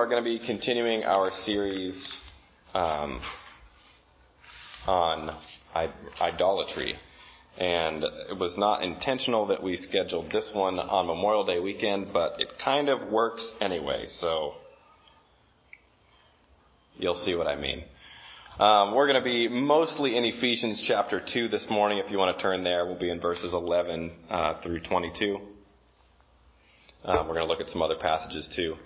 all right, this morning we are going to be continuing our series um, on idolatry. And it was not intentional that we scheduled this one on Memorial Day weekend, but it kind of works anyway, so you'll see what I mean. Um, we're going to be mostly in Ephesians chapter 2 this morning. If you want to turn there, we'll be in verses 11 uh, through 22. Um, we're going to look at some other passages too.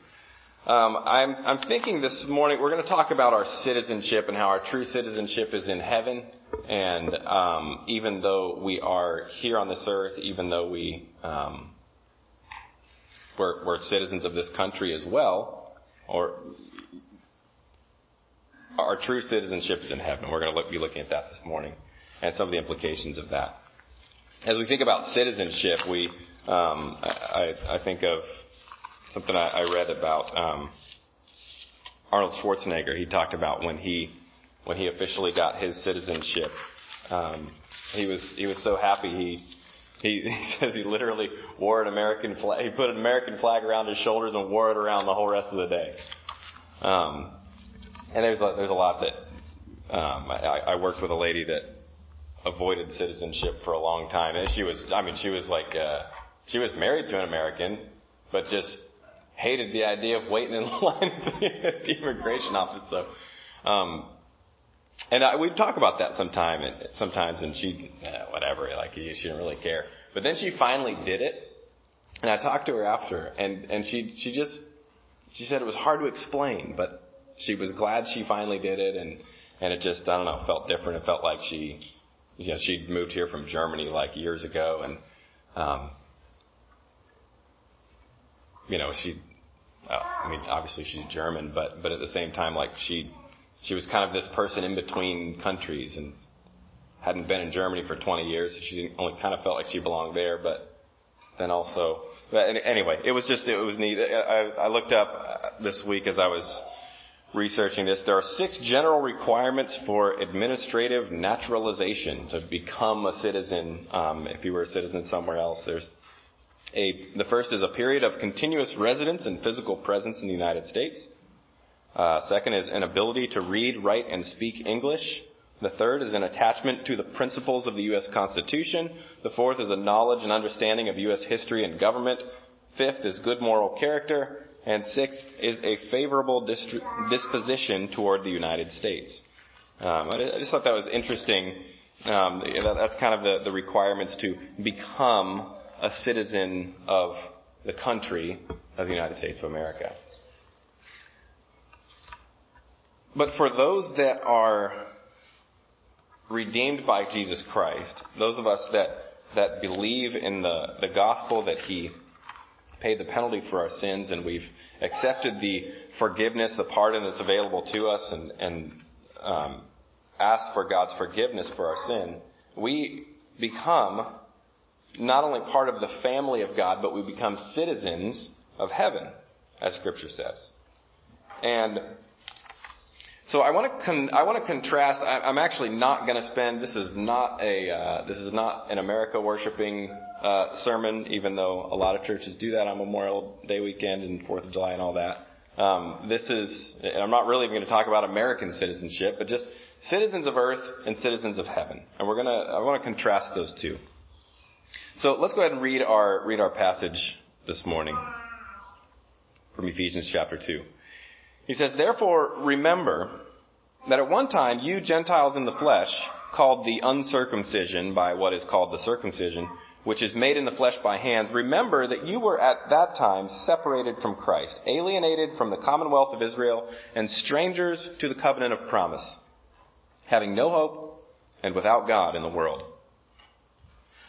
Um, I'm, I'm thinking this morning we're going to talk about our citizenship and how our true citizenship is in heaven. And um, even though we are here on this earth, even though we um, we're, we're citizens of this country as well, or our true citizenship is in heaven. We're going to look, be looking at that this morning and some of the implications of that. As we think about citizenship, we um, I, I think of something I, I read about um, Arnold Schwarzenegger. He talked about when he when he officially got his citizenship. Um, he was he was so happy he he, he says he literally wore an American flag. He put an American flag around his shoulders and wore it around the whole rest of the day. Um, and there's a, there's a lot that um, I, I worked with a lady that avoided citizenship for a long time, and she was I mean she was like uh, she was married to an American, but just hated the idea of waiting in line at the immigration office. So, um, and I, we'd talk about that sometime, and sometimes, and she, eh, whatever, like she didn't really care. But then she finally did it, and I talked to her after, and and she she just she said it was hard to explain, but she was glad she finally did it, and and it just I don't know felt different. It felt like she, you know, she'd moved here from Germany like years ago, and um, you know, she, well, I mean, obviously she's German, but, but at the same time, like she, she was kind of this person in between countries and hadn't been in Germany for 20 years. So she only kind of felt like she belonged there, but then also, but anyway, it was just, it was neat. I, I looked up this week as I was researching this. There are six general requirements for administrative naturalization to become a citizen. Um, if you were a citizen somewhere else, there's a, the first is a period of continuous residence and physical presence in the United States. Uh, second is an ability to read, write, and speak English. The third is an attachment to the principles of the U.S. Constitution. The fourth is a knowledge and understanding of U.S. history and government. Fifth is good moral character. And sixth is a favorable distri- disposition toward the United States. Um, I just thought that was interesting. Um, that's kind of the, the requirements to become a citizen of the country of the United States of America. But for those that are redeemed by Jesus Christ, those of us that, that believe in the, the gospel that He paid the penalty for our sins and we've accepted the forgiveness, the pardon that's available to us and, and um, asked for God's forgiveness for our sin, we become not only part of the family of God, but we become citizens of heaven, as Scripture says. And so I want to con- I want to contrast. I, am actually not going to spend. This is not a uh, this is not an America worshiping uh, sermon, even though a lot of churches do that on Memorial Day weekend and Fourth of July and all that. Um, this is. I'm not really even going to talk about American citizenship, but just citizens of earth and citizens of heaven. And we're gonna. I want to contrast those two. So let's go ahead and read our, read our passage this morning from Ephesians chapter 2. He says, Therefore remember that at one time you Gentiles in the flesh, called the uncircumcision by what is called the circumcision, which is made in the flesh by hands, remember that you were at that time separated from Christ, alienated from the commonwealth of Israel, and strangers to the covenant of promise, having no hope and without God in the world.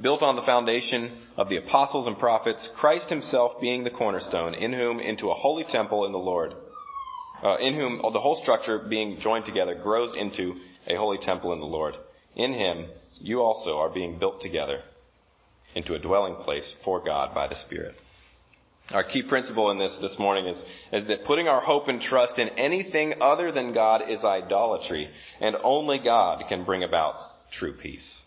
Built on the foundation of the apostles and prophets, Christ himself being the cornerstone, in whom into a holy temple in the Lord, uh, in whom the whole structure being joined together grows into a holy temple in the Lord. In him you also are being built together into a dwelling place for God by the Spirit. Our key principle in this this morning is, is that putting our hope and trust in anything other than God is idolatry, and only God can bring about true peace.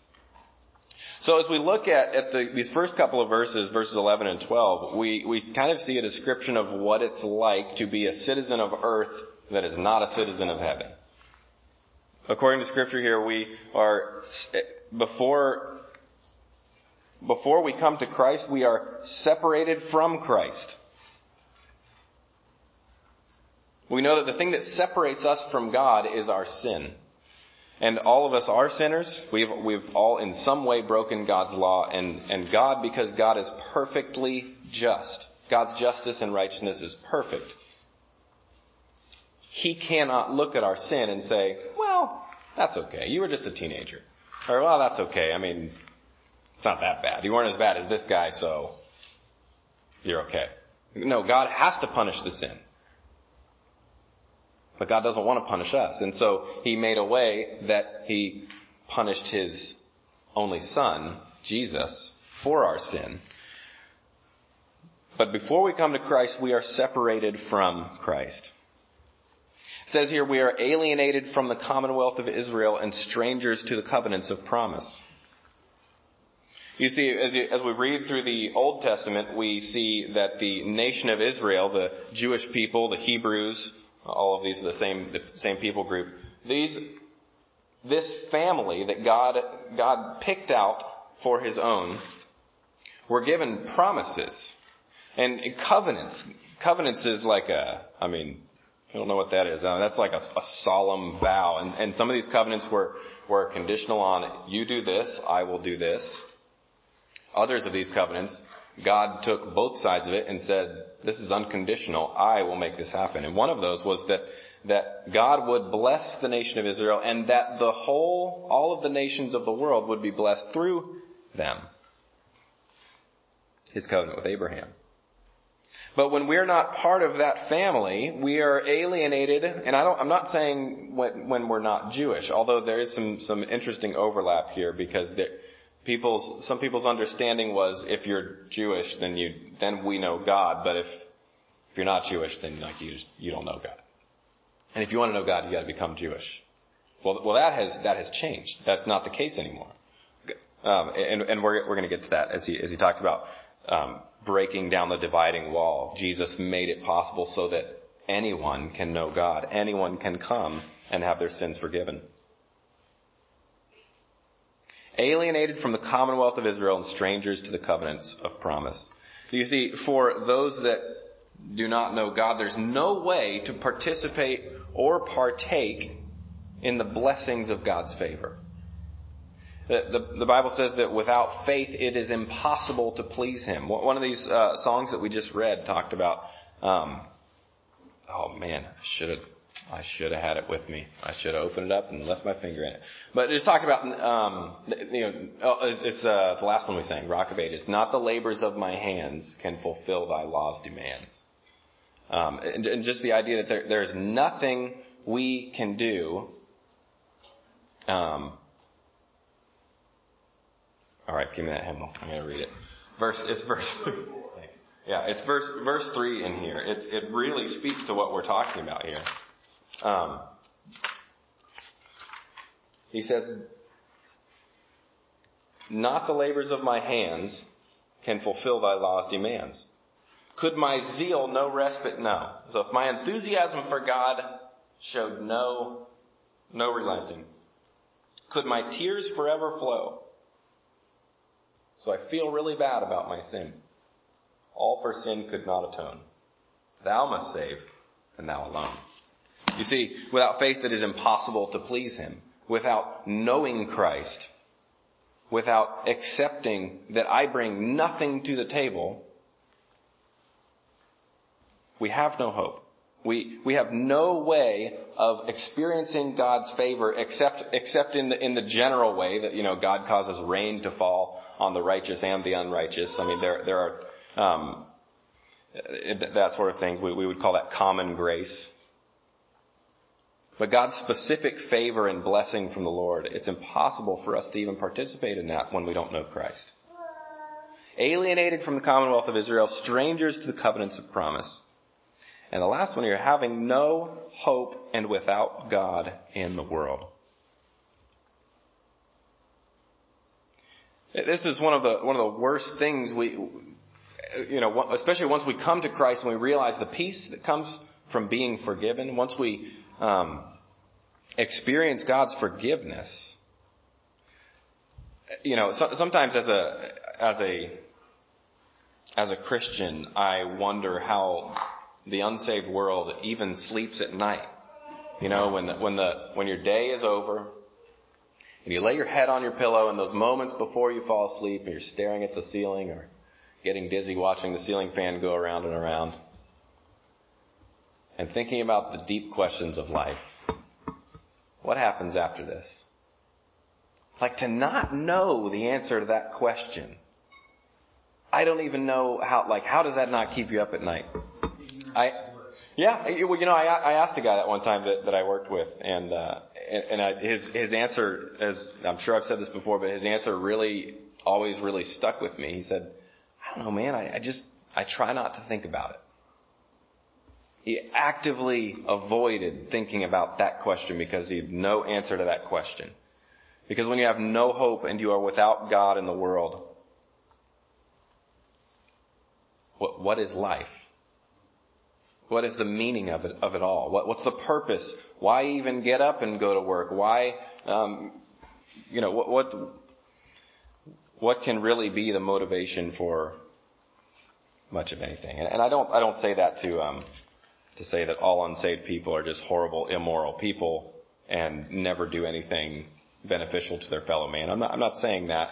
So as we look at, at the, these first couple of verses, verses 11 and 12, we, we kind of see a description of what it's like to be a citizen of earth that is not a citizen of heaven. According to scripture here, we are, before before we come to Christ, we are separated from Christ. We know that the thing that separates us from God is our sin. And all of us are sinners. We've, we've all in some way broken God's law. And, and God, because God is perfectly just, God's justice and righteousness is perfect. He cannot look at our sin and say, well, that's okay. You were just a teenager. Or, well, that's okay. I mean, it's not that bad. You weren't as bad as this guy, so you're okay. No, God has to punish the sin. But God doesn't want to punish us. And so He made a way that He punished His only Son, Jesus, for our sin. But before we come to Christ, we are separated from Christ. It says here, we are alienated from the commonwealth of Israel and strangers to the covenants of promise. You see, as, you, as, we read through the Old Testament, we see that the nation of Israel, the Jewish people, the Hebrews, all of these are the same, the same people group. These, this family that God, God picked out for His own, were given promises and covenants. Covenants is like a, I mean, I don't know what that is. Uh, that's like a, a solemn vow. And, and some of these covenants were, were conditional on, you do this, I will do this. Others of these covenants, God took both sides of it and said, this is unconditional. I will make this happen. And one of those was that, that God would bless the nation of Israel and that the whole, all of the nations of the world would be blessed through them. His covenant with Abraham. But when we're not part of that family, we are alienated, and I don't, I'm not saying when, when we're not Jewish, although there is some, some interesting overlap here because there, people's some people's understanding was if you're Jewish, then you then we know God, but if if you're not Jewish, then like you just, you don't know God. And if you want to know God, you got to become Jewish. Well, well, that has that has changed. That's not the case anymore. Um, and, and we're we're going to get to that as he as he talks about um, breaking down the dividing wall. Jesus made it possible so that anyone can know God. Anyone can come and have their sins forgiven alienated from the commonwealth of Israel and strangers to the covenants of promise. You see, for those that do not know God, there's no way to participate or partake in the blessings of God's favor. The, the, the, Bible says that without faith it is impossible to please Him. One of these uh, songs that we just read talked about, um, oh man, I should have I should have had it with me. I should have opened it up and left my finger in it. But just talk about, um, you know, oh, it's uh, the last one we sang, Rock of Ages. Not the labors of my hands can fulfill thy law's demands. Um, and, and, just the idea that there, there's nothing we can do. Um, all right, give me that hymnal. I'm going to read it. Verse, it's verse. yeah, it's verse verse three in here. It it really speaks to what we're talking about here. Um, he says, Not the labors of my hands can fulfill thy law's demands. Could my zeal no respite know? So if my enthusiasm for God showed no, no relenting, could my tears forever flow? So I feel really bad about my sin. All for sin could not atone. Thou must save, and thou alone. You see, without faith it is impossible to please Him. without knowing Christ, without accepting that I bring nothing to the table, we have no hope. We, we have no way of experiencing God's favor except, except in the, in the general way that, you know, God causes rain to fall on the righteous and the unrighteous. I mean, there, there are, um, that sort of thing. We, we would call that common grace. But God's specific favor and blessing from the Lord, it's impossible for us to even participate in that when we don't know Christ. Alienated from the commonwealth of Israel, strangers to the covenants of promise. And the last one here, having no hope and without God in the world. This is one of the one of the worst things we, you know, especially once we come to Christ and we realize the peace that comes from being forgiven. Once we um, experience God's forgiveness, you know, so, sometimes as a as a as a Christian, I wonder how the unsaved world even sleeps at night. You know, when the, when the when your day is over and you lay your head on your pillow in those moments before you fall asleep and you're staring at the ceiling or getting dizzy watching the ceiling fan go around and around and thinking about the deep questions of life. What happens after this? Like to not know the answer to that question. I don't even know how, like, how does that not keep you up at night? I, yeah, well, you know, I, I asked a guy that one time that, that I worked with, and uh, and, and I, his his answer, as I'm sure I've said this before, but his answer really always really stuck with me. He said, "I don't know, man. I, I just I try not to think about it." He actively avoided thinking about that question because he had no answer to that question. Because when you have no hope and you are without God in the world, what, what is life? What is the meaning of it, of it all? What, what's the purpose? Why even get up and go to work? Why, um, you know, what, what, what can really be the motivation for much of anything? And, and I don't, I don't say that to, um, to say that all unsaved people are just horrible, immoral people and never do anything beneficial to their fellow man. I'm not, I'm not saying that.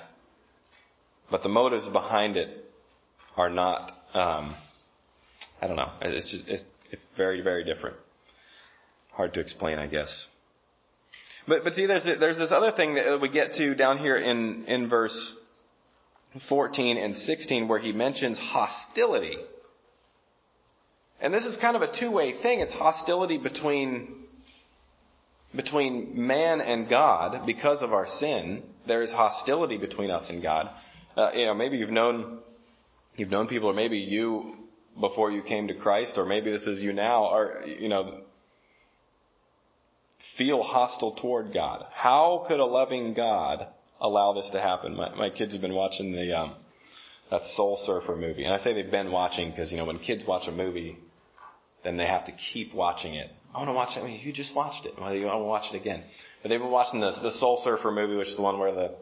But the motives behind it are not, um, I don't know. It's just, it's, it's very, very different. Hard to explain, I guess. But, but see, there's, there's this other thing that we get to down here in, in verse 14 and 16 where he mentions hostility. And this is kind of a two-way thing. It's hostility between, between man and God because of our sin. There is hostility between us and God. Uh, you know, maybe you've known, you've known people, or maybe you before you came to Christ, or maybe this is you now, are, you know, feel hostile toward God. How could a loving God allow this to happen? My, my kids have been watching the, um, that Soul Surfer movie. And I say they've been watching because, you know, when kids watch a movie, then they have to keep watching it. I want to watch it. I mean, you just watched it. Well, you want to watch it again. But they've been watching this, the Soul Surfer movie, which is the one where the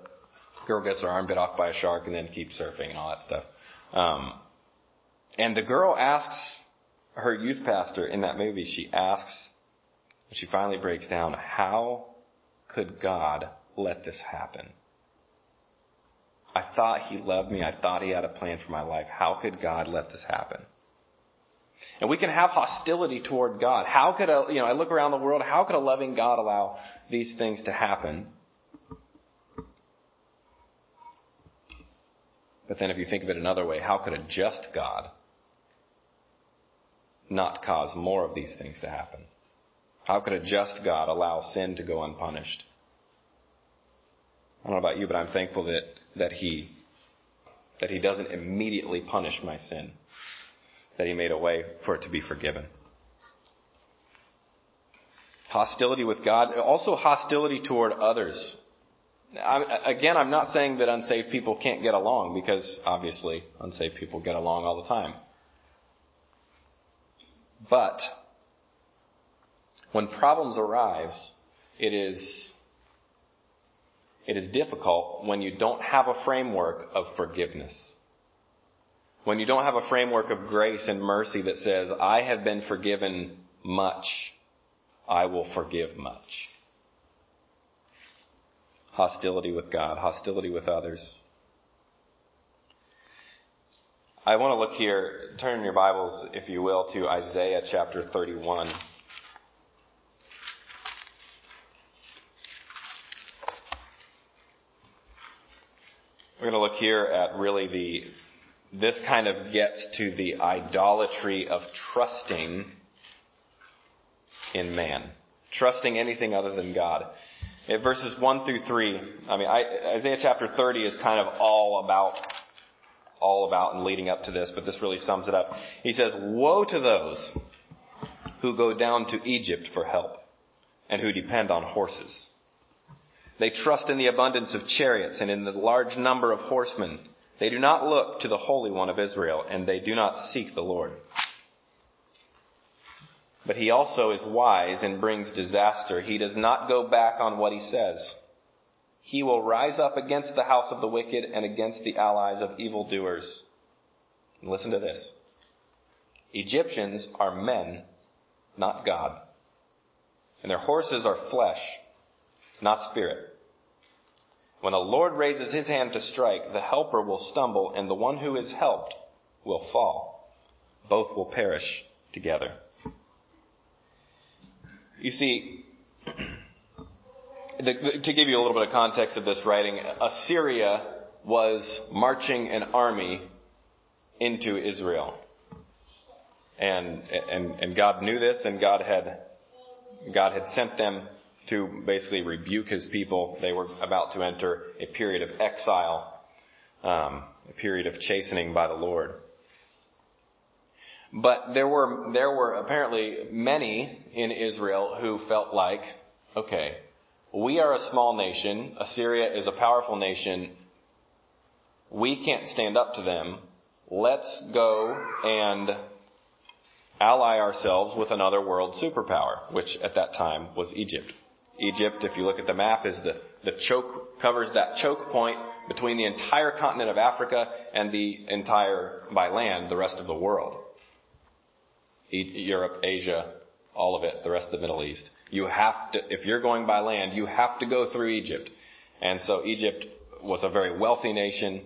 girl gets her arm bit off by a shark and then keeps surfing and all that stuff. Um, and the girl asks her youth pastor in that movie, she asks, she finally breaks down, how could God let this happen? I thought he loved me. I thought he had a plan for my life. How could God let this happen? And we can have hostility toward God. How could a, you know, I look around the world, how could a loving God allow these things to happen? But then if you think of it another way, how could a just God not cause more of these things to happen? How could a just God allow sin to go unpunished? I don't know about you, but I'm thankful that, that he, that he doesn't immediately punish my sin. That he made a way for it to be forgiven. Hostility with God, also hostility toward others. I'm, again, I'm not saying that unsaved people can't get along because obviously unsaved people get along all the time. But when problems arise, it is it is difficult when you don't have a framework of forgiveness. When you don't have a framework of grace and mercy that says, I have been forgiven much, I will forgive much. hostility with God, hostility with others. I want to look here, turn your Bibles, if you will, to Isaiah chapter 31. We're going to look here at really the, this kind of gets to the idolatry of trusting in man. Trusting anything other than God. In verses 1 through 3, I mean, I, Isaiah chapter 30 is kind of all about, all about and leading up to this, but this really sums it up. He says, Woe to those who go down to Egypt for help and who depend on horses they trust in the abundance of chariots and in the large number of horsemen. They do not look to the Holy One of Israel, and they do not seek the Lord. But he also is wise and brings disaster. He does not go back on what he says. He will rise up against the house of the wicked and against the allies of evildoers. Listen to this. Egyptians are men, not God. And their horses are flesh, not spirit. When the Lord raises his hand to strike, the helper will stumble, and the one who is helped will fall. Both will perish together. You see, the, to give you a little bit of context of this writing, Assyria was marching an army into Israel. And, and, and God knew this, and God had, God had sent them to basically rebuke his people. They were about to enter a period of exile, um, a period of chastening by the Lord. But there were there were apparently many in Israel who felt like, okay, we are a small nation. Assyria is a powerful nation. We can't stand up to them. Let's go and ally ourselves with another world superpower, which at that time was Egypt. Egypt, if you look at the map, is the, the choke, covers that choke point between the entire continent of Africa and the entire, by land, the rest of the world. Europe, Asia, all of it, the rest of the Middle East. You have to, if you're going by land, you have to go through Egypt. And so Egypt was a very wealthy nation,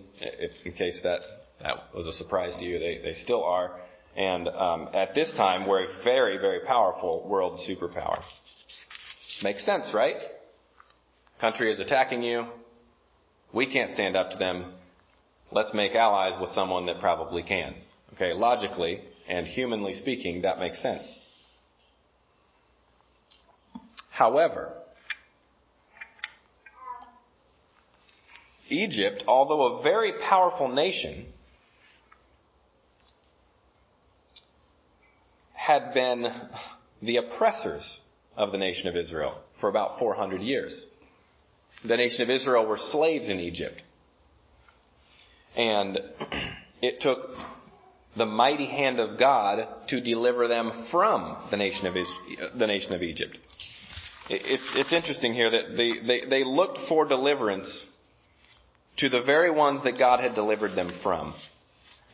in case that, that was a surprise to you. They, they still are. And um, at this time, we're a very, very powerful world superpower. Makes sense, right? Country is attacking you. We can't stand up to them. Let's make allies with someone that probably can. Okay, logically and humanly speaking, that makes sense. However, Egypt, although a very powerful nation, had been the oppressors of the nation of Israel for about 400 years. The nation of Israel were slaves in Egypt. And it took the mighty hand of God to deliver them from the nation of, the nation of Egypt. It's, it's interesting here that they, they, they looked for deliverance to the very ones that God had delivered them from.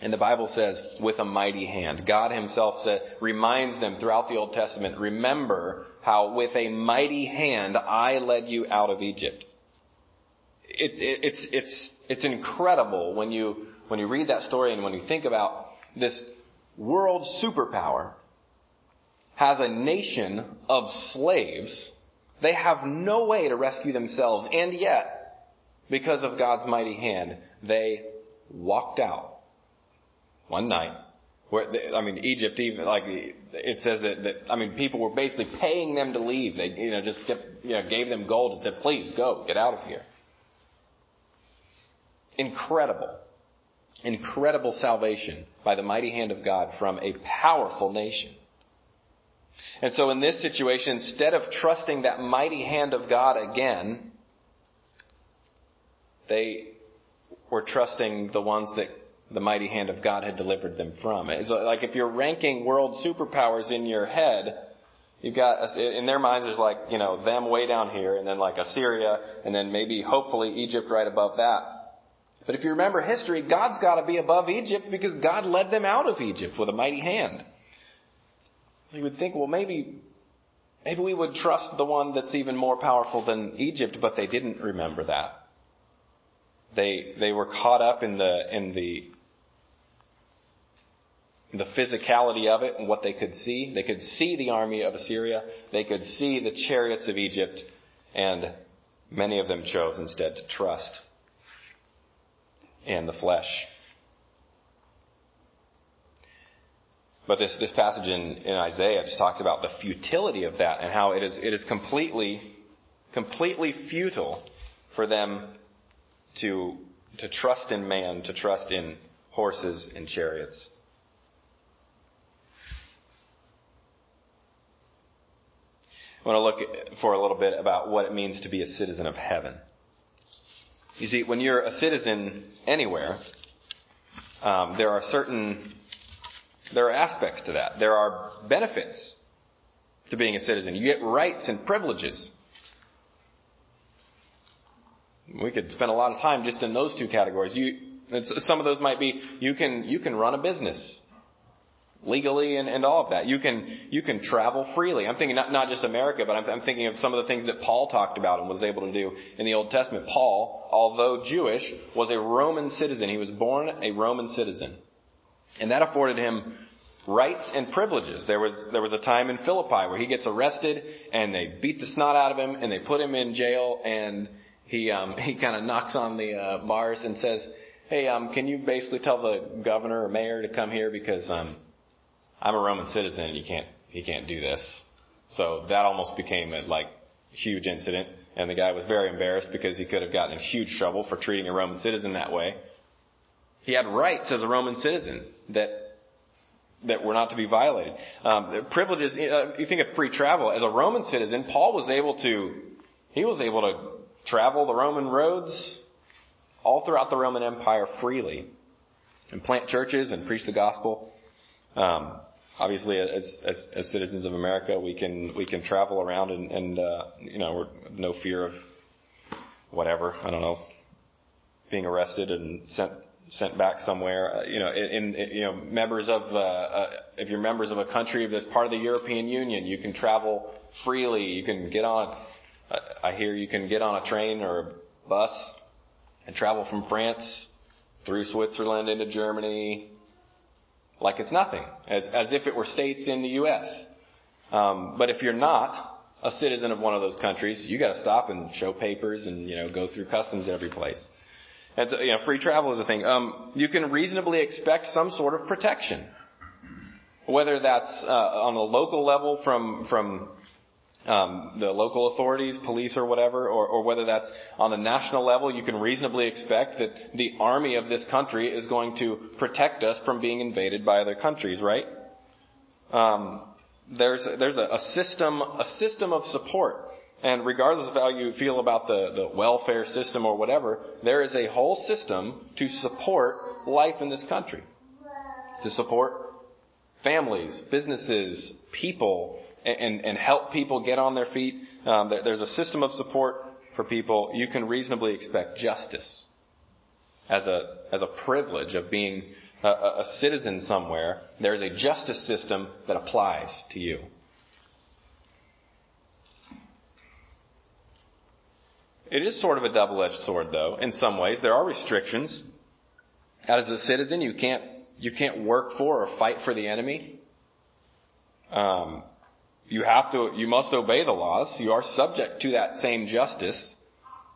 And the Bible says, with a mighty hand. God himself said, reminds them throughout the Old Testament, remember how with a mighty hand I led you out of Egypt. It, it, it's, it's, it's incredible when you, when you read that story and when you think about this world superpower has a nation of slaves. They have no way to rescue themselves. And yet, because of God's mighty hand, they walked out one night. Where, I mean, Egypt even, like, it says that, that, I mean, people were basically paying them to leave. They, you know, just kept, you know, gave them gold and said, please go, get out of here. Incredible. Incredible salvation by the mighty hand of God from a powerful nation. And so in this situation, instead of trusting that mighty hand of God again, they were trusting the ones that the mighty hand of God had delivered them from. It's like if you're ranking world superpowers in your head, you've got, in their minds there's like, you know, them way down here, and then like Assyria, and then maybe hopefully Egypt right above that. But if you remember history, God's got to be above Egypt because God led them out of Egypt with a mighty hand. You would think, well, maybe, maybe we would trust the one that's even more powerful than Egypt, but they didn't remember that. They, they were caught up in the, in the, the physicality of it and what they could see. They could see the army of Assyria. They could see the chariots of Egypt. And many of them chose instead to trust in the flesh. But this, this passage in, in Isaiah just talks about the futility of that and how it is, it is completely, completely futile for them to, to trust in man, to trust in horses and chariots. I want to look for a little bit about what it means to be a citizen of heaven. You see, when you're a citizen anywhere, um, there are certain there are aspects to that. There are benefits to being a citizen. You get rights and privileges. We could spend a lot of time just in those two categories. You, some of those might be you can you can run a business legally and, and all of that. You can you can travel freely. I'm thinking not, not just America, but I'm, I'm thinking of some of the things that Paul talked about and was able to do in the Old Testament. Paul, although Jewish, was a Roman citizen. He was born a Roman citizen. And that afforded him rights and privileges. There was, there was a time in Philippi where he gets arrested and they beat the snot out of him and they put him in jail and he, um, he kind of knocks on the uh, bars and says, hey, um, can you basically tell the governor or mayor to come here because, um, I'm a Roman citizen and you can't, he can't do this. So that almost became a like huge incident and the guy was very embarrassed because he could have gotten in huge trouble for treating a Roman citizen that way. He had rights as a Roman citizen that that were not to be violated. Um, privileges. Uh, you think of free travel as a Roman citizen. Paul was able to he was able to travel the Roman roads all throughout the Roman Empire freely and plant churches and preach the gospel. Um, obviously, as, as, as citizens of America, we can we can travel around and, and uh, you know we're no fear of whatever I don't know being arrested and sent sent back somewhere. Uh, you know, in, you know members of uh, uh, if you're members of a country that's part of the European Union, you can travel freely. You can get on. I hear you can get on a train or a bus and travel from France through Switzerland into Germany like it's nothing, as as if it were states in the U.S. Um, but if you're not a citizen of one of those countries, you got to stop and show papers and you know go through customs every place. And so, you know, free travel is a thing. Um, you can reasonably expect some sort of protection, whether that's uh, on a local level from from um, the local authorities, police or whatever, or, or whether that's on the national level, you can reasonably expect that the army of this country is going to protect us from being invaded by other countries, right? Um, there's there's a, a system a system of support and regardless of how you feel about the, the welfare system or whatever, there is a whole system to support life in this country. To support families, businesses, people, and, and help people get on their feet. Um, there's a system of support for people. You can reasonably expect justice as a, as a privilege of being a, a citizen somewhere. There's a justice system that applies to you. It is sort of a double-edged sword, though, in some ways. There are restrictions. As a citizen, you can't you can't work for or fight for the enemy. Um, you have to you must obey the laws. You are subject to that same justice.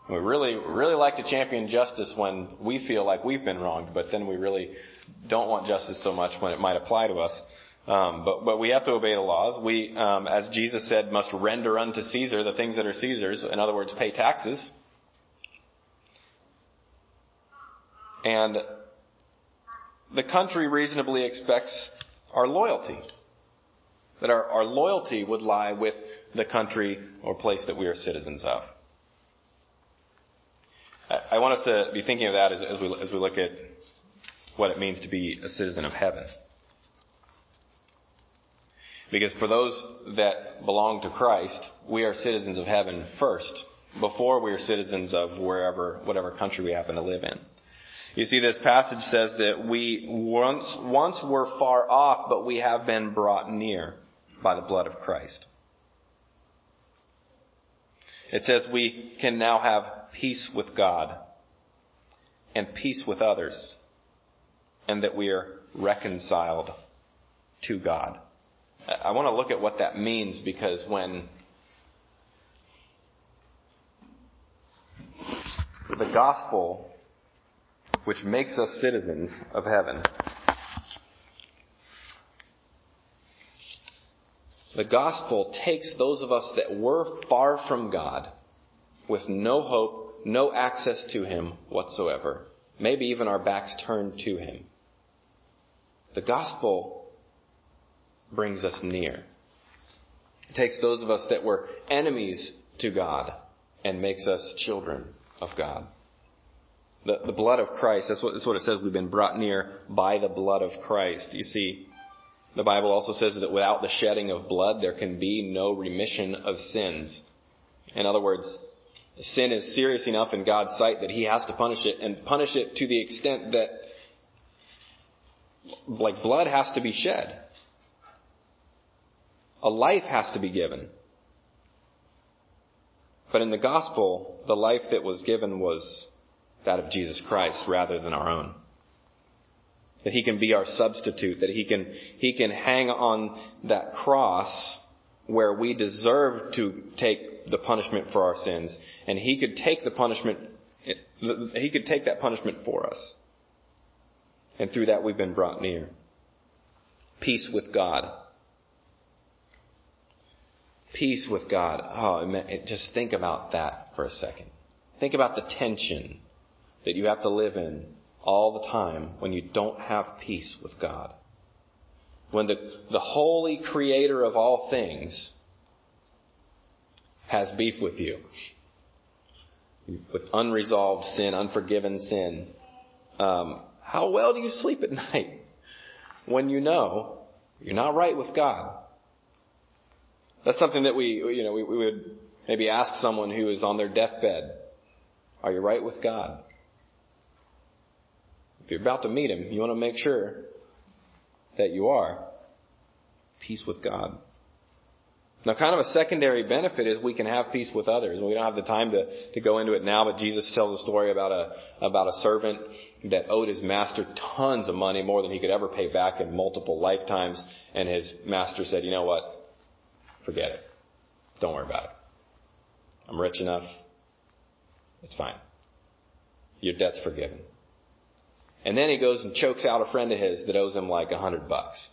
We really really like to champion justice when we feel like we've been wronged, but then we really don't want justice so much when it might apply to us. Um, but, but we have to obey the laws. We, um, as Jesus said, must render unto Caesar the things that are Caesar's. In other words, pay taxes. And the country reasonably expects our loyalty. That our, our loyalty would lie with the country or place that we are citizens of. I, I want us to be thinking of that as, as, we, as we look at what it means to be a citizen of heaven. Because for those that belong to Christ, we are citizens of heaven first, before we are citizens of wherever, whatever country we happen to live in. You see, this passage says that we once, once were far off, but we have been brought near by the blood of Christ. It says we can now have peace with God and peace with others, and that we are reconciled to God. I want to look at what that means because when the gospel, which makes us citizens of heaven, the gospel takes those of us that were far from God, with no hope, no access to Him whatsoever, maybe even our backs turned to Him. The gospel brings us near. It takes those of us that were enemies to God and makes us children of God. The, the blood of Christ, that's what, that's what it says. We've been brought near by the blood of Christ. You see, the Bible also says that without the shedding of blood, there can be no remission of sins. In other words, sin is serious enough in God's sight that He has to punish it, and punish it to the extent that, like, blood has to be shed. A life has to be given. But in the gospel, the life that was given was that of Jesus Christ rather than our own. That he can be our substitute, that he can, he can hang on that cross where we deserve to take the punishment for our sins, and he could take the punishment, he could take that punishment for us. And through that we've been brought near. Peace with God peace with God. Oh, just think about that for a second. Think about the tension that you have to live in all the time when you don't have peace with God. When the, the holy creator of all things has beef with you. With unresolved sin, unforgiven sin. Um, how well do you sleep at night when you know you're not right with God? That's something that we, you know, we, we would maybe ask someone who is on their deathbed, are you right with God? If you're about to meet Him, you want to make sure that you are. Peace with God. Now, kind of a secondary benefit is we can have peace with others. We don't have the time to, to go into it now, but Jesus tells a story about a, about a servant that owed his master tons of money, more than he could ever pay back in multiple lifetimes. And his master said, you know what? Forget it. Don't worry about it. I'm rich enough. It's fine. Your debt's forgiven. And then he goes and chokes out a friend of his that owes him like a hundred bucks.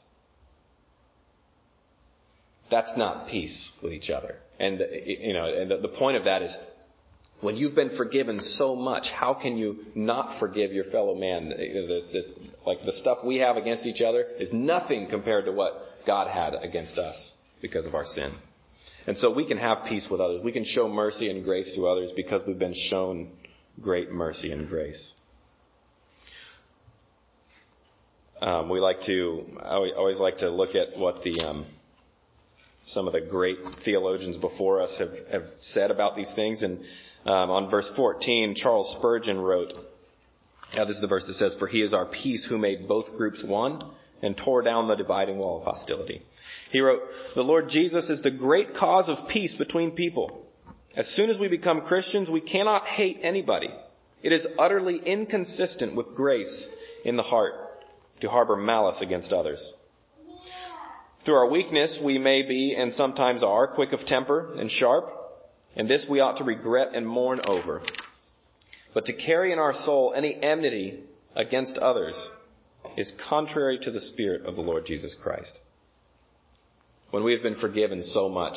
That's not peace with each other. And you know, and the point of that is, when you've been forgiven so much, how can you not forgive your fellow man? The, the, like the stuff we have against each other is nothing compared to what God had against us because of our sin. And so we can have peace with others. We can show mercy and grace to others because we've been shown great mercy and grace. Um, we like to, I always like to look at what the, um, some of the great theologians before us have, have said about these things. And um, on verse 14, Charles Spurgeon wrote, now this is the verse that says, For he is our peace who made both groups one and tore down the dividing wall of hostility. He wrote, The Lord Jesus is the great cause of peace between people. As soon as we become Christians, we cannot hate anybody. It is utterly inconsistent with grace in the heart to harbor malice against others. Through our weakness, we may be, and sometimes are, quick of temper and sharp, and this we ought to regret and mourn over. But to carry in our soul any enmity against others is contrary to the Spirit of the Lord Jesus Christ. When we have been forgiven so much,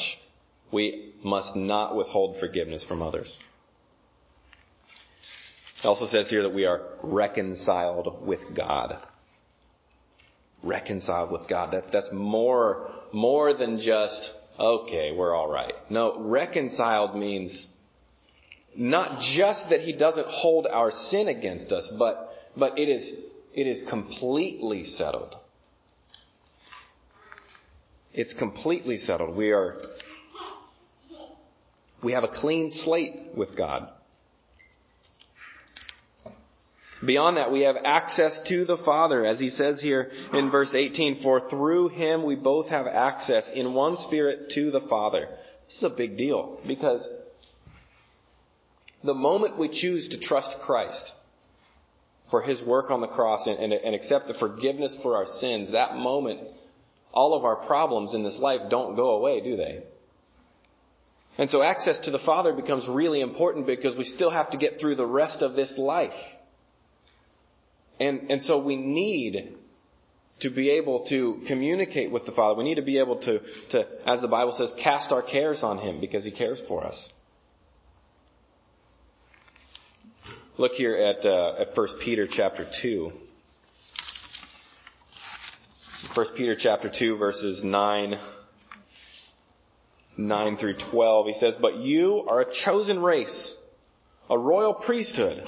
we must not withhold forgiveness from others. It also says here that we are reconciled with God. Reconciled with God. That, that's more, more than just, okay, we're alright. No, reconciled means not just that He doesn't hold our sin against us, but, but it is, it is completely settled. It's completely settled. We are, we have a clean slate with God. Beyond that, we have access to the Father, as he says here in verse 18, for through him we both have access in one spirit to the Father. This is a big deal because The moment we choose to trust Christ for his work on the cross and, and, and accept the forgiveness for our sins, that moment, all of our problems in this life don't go away, do they? And so access to the Father becomes really important because we still have to get through the rest of this life. And, and so we need to be able to communicate with the Father. We need to be able to, to, as the Bible says, cast our cares on Him because He cares for us. Look here at, uh, at 1 Peter chapter 2. 1 Peter chapter 2 verses 9, 9 through 12. He says, But you are a chosen race, a royal priesthood,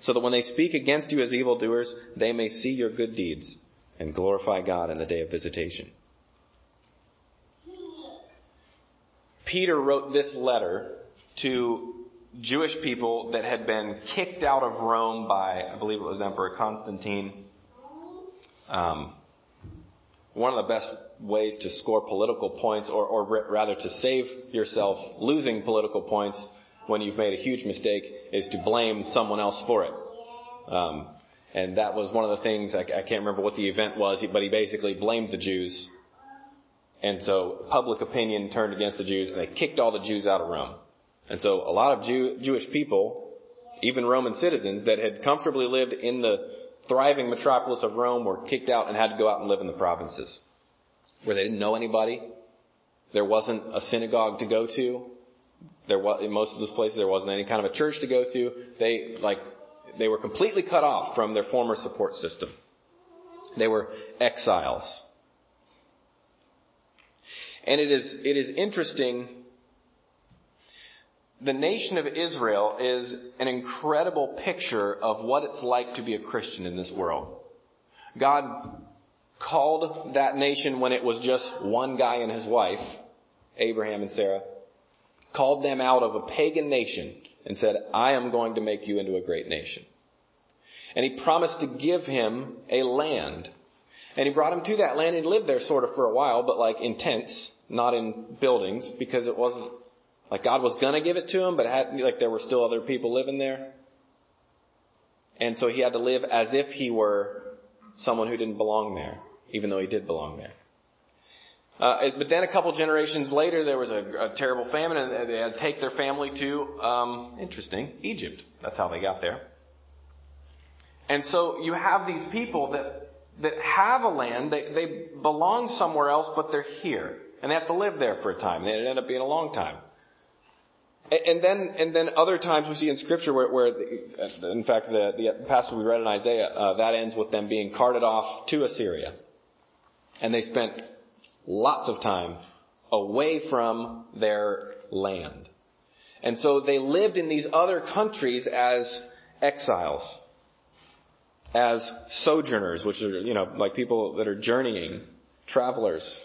so that when they speak against you as evildoers, they may see your good deeds and glorify God in the day of visitation. Peter wrote this letter to Jewish people that had been kicked out of Rome by, I believe it was Emperor Constantine. Um, one of the best ways to score political points, or, or rather to save yourself losing political points when you've made a huge mistake, is to blame someone else for it. Um, and that was one of the things, I, I can't remember what the event was, but he basically blamed the Jews. And so public opinion turned against the Jews, and they kicked all the Jews out of Rome. And so a lot of Jew, Jewish people, even Roman citizens that had comfortably lived in the thriving metropolis of Rome were kicked out and had to go out and live in the provinces where they didn't know anybody. There wasn't a synagogue to go to. There was, in most of those places, there wasn't any kind of a church to go to. They, like, they were completely cut off from their former support system. They were exiles. And it is, it is interesting the nation of Israel is an incredible picture of what it's like to be a Christian in this world. God called that nation when it was just one guy and his wife, Abraham and Sarah, called them out of a pagan nation and said, I am going to make you into a great nation. And he promised to give him a land. And he brought him to that land and lived there sort of for a while, but like in tents, not in buildings, because it was like God was gonna give it to him, but had, like there were still other people living there. And so he had to live as if he were someone who didn't belong there, even though he did belong there. Uh, but then a couple generations later, there was a, a, terrible famine, and they had to take their family to, um, interesting, Egypt. That's how they got there. And so you have these people that that have a land, they, they belong somewhere else, but they're here, and they have to live there for a time. It ended up being a long time. And then, and then other times we see in Scripture where, where the, in fact, the, the passage we read in Isaiah, uh, that ends with them being carted off to Assyria. And they spent lots of time away from their land. And so they lived in these other countries as exiles, as sojourners, which are, you know, like people that are journeying, travelers.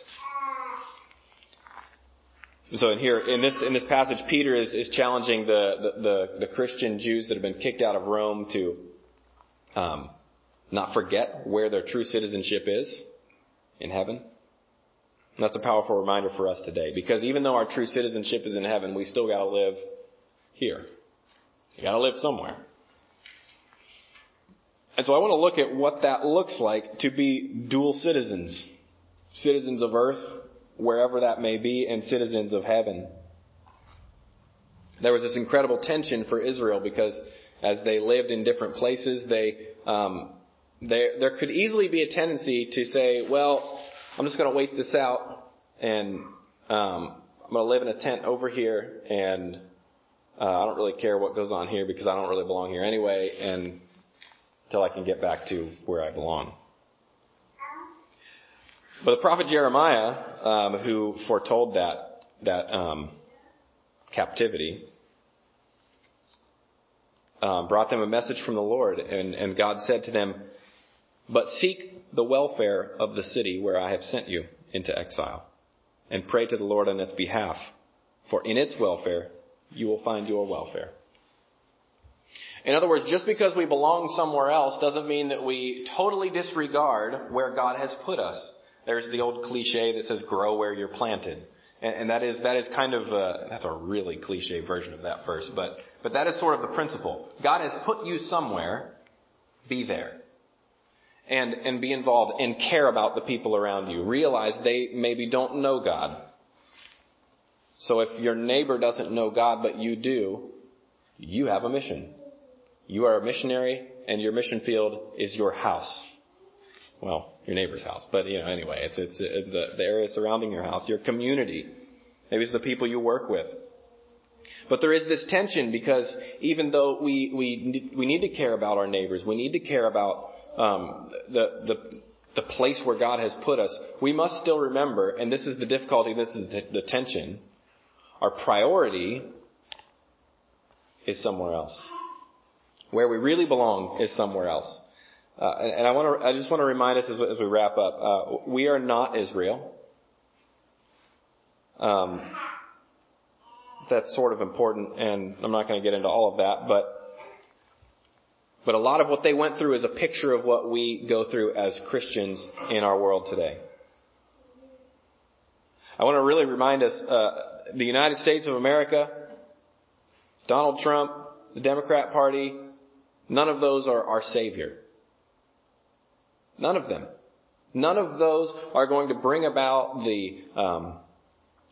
So in here, in this, in this passage, Peter is, is challenging the, the, the, the Christian Jews that have been kicked out of Rome to um, not forget where their true citizenship is in heaven. That's a powerful reminder for us today. Because even though our true citizenship is in heaven, we still gotta live here. You gotta live somewhere. And so I want to look at what that looks like to be dual citizens. Citizens of earth wherever that may be, and citizens of heaven. There was this incredible tension for Israel because as they lived in different places, they, um, they, there could easily be a tendency to say, well, I'm just going to wait this out and um, I'm going to live in a tent over here and uh, I don't really care what goes on here because I don't really belong here anyway and until I can get back to where I belong. But the prophet Jeremiah, um, who foretold that that um, captivity, um, brought them a message from the Lord, and, and God said to them, But seek the welfare of the city where I have sent you into exile, and pray to the Lord on its behalf, for in its welfare you will find your welfare. In other words, just because we belong somewhere else doesn't mean that we totally disregard where God has put us. There's the old cliche that says, grow where you're planted. And, and that is, that is kind of, a, that's a really cliche version of that verse, but, but that is sort of the principle. God has put you somewhere, be there. And, and be involved and care about the people around you. Realize they maybe don't know God. So if your neighbor doesn't know God, but you do, you have a mission. You are a missionary and your mission field is your house. Well, your neighbor's house, but you know, anyway, it's, it's, it's the, the area surrounding your house, your community. Maybe it's the people you work with. But there is this tension because even though we, we, we need to care about our neighbors, we need to care about um, the, the, the place where God has put us, we must still remember, and this is the difficulty, this is the, the tension, our priority is somewhere else. Where we really belong is somewhere else. Uh, and, and, I want to, I just want to remind us as, as we wrap up, uh, we are not Israel. Um, that's sort of important, and I'm not going to get into all of that, but but a lot of what they went through is a picture of what we go through as Christians in our world today. I want to really remind us, uh, the United States of America, Donald Trump, the Democrat Party, none of those are our Savior. None of them. None of those are going to bring about the um,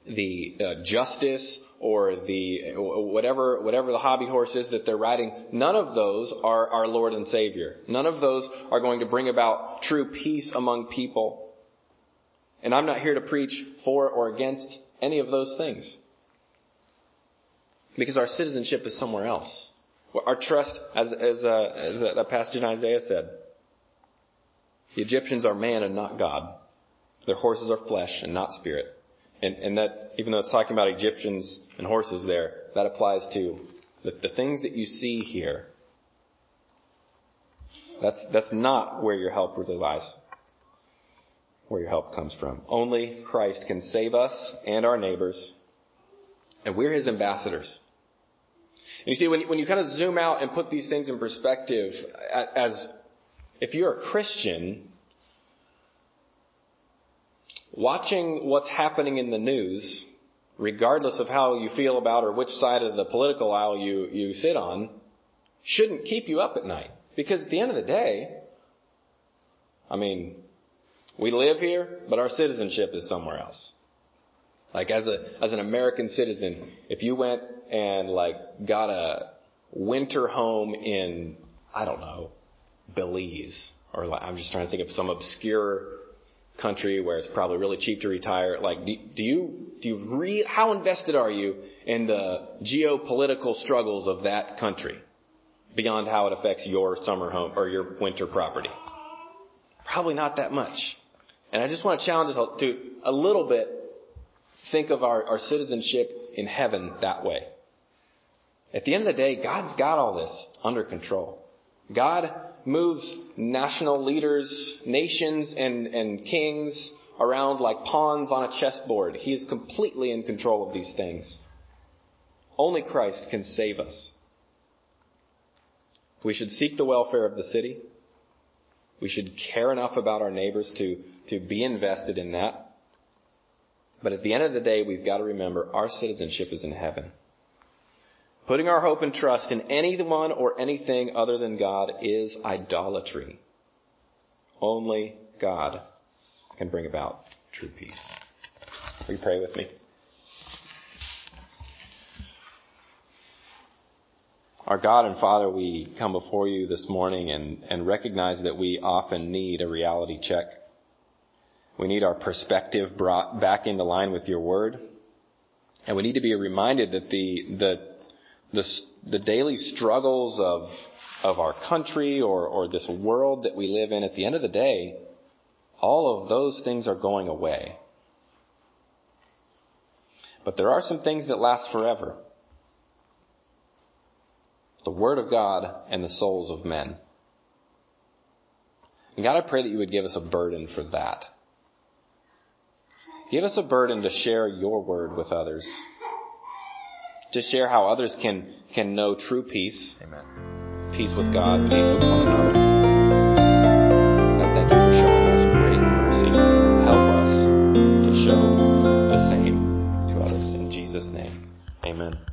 the uh, justice or the whatever whatever the hobby horse is that they're riding. None of those are our Lord and Savior. None of those are going to bring about true peace among people. And I'm not here to preach for or against any of those things. Because our citizenship is somewhere else. Our trust, as, as, uh, as that passage in Isaiah said, the Egyptians are man and not God. Their horses are flesh and not spirit. And, and that, even though it's talking about Egyptians and horses there, that applies to the, the things that you see here. That's, that's not where your help really lies. Where your help comes from. Only Christ can save us and our neighbors. And we're His ambassadors. And you see, when, when you kind of zoom out and put these things in perspective as if you're a Christian, watching what's happening in the news, regardless of how you feel about or which side of the political aisle you, you sit on, shouldn't keep you up at night. Because at the end of the day, I mean, we live here, but our citizenship is somewhere else. Like as a, as an American citizen, if you went and like got a winter home in, I don't know, Belize, or like, I'm just trying to think of some obscure country where it's probably really cheap to retire. Like, do, do you do you re, how invested are you in the geopolitical struggles of that country beyond how it affects your summer home or your winter property? Probably not that much. And I just want to challenge us to a little bit think of our, our citizenship in heaven that way. At the end of the day, God's got all this under control. God moves national leaders, nations, and, and kings around like pawns on a chessboard. He is completely in control of these things. Only Christ can save us. We should seek the welfare of the city. We should care enough about our neighbors to, to be invested in that. But at the end of the day, we've got to remember our citizenship is in heaven. Putting our hope and trust in anyone or anything other than God is idolatry. Only God can bring about true peace. Will you pray with me? Our God and Father, we come before you this morning and, and recognize that we often need a reality check. We need our perspective brought back into line with your word. And we need to be reminded that the, the the, the daily struggles of, of our country or, or this world that we live in, at the end of the day, all of those things are going away. But there are some things that last forever. the Word of God and the souls of men. And God, I pray that you would give us a burden for that. Give us a burden to share your word with others to share how others can, can know true peace. Amen. Peace with God, peace with one another. And thank you for showing us great mercy. Help us to show the same to others. In Jesus' name, amen.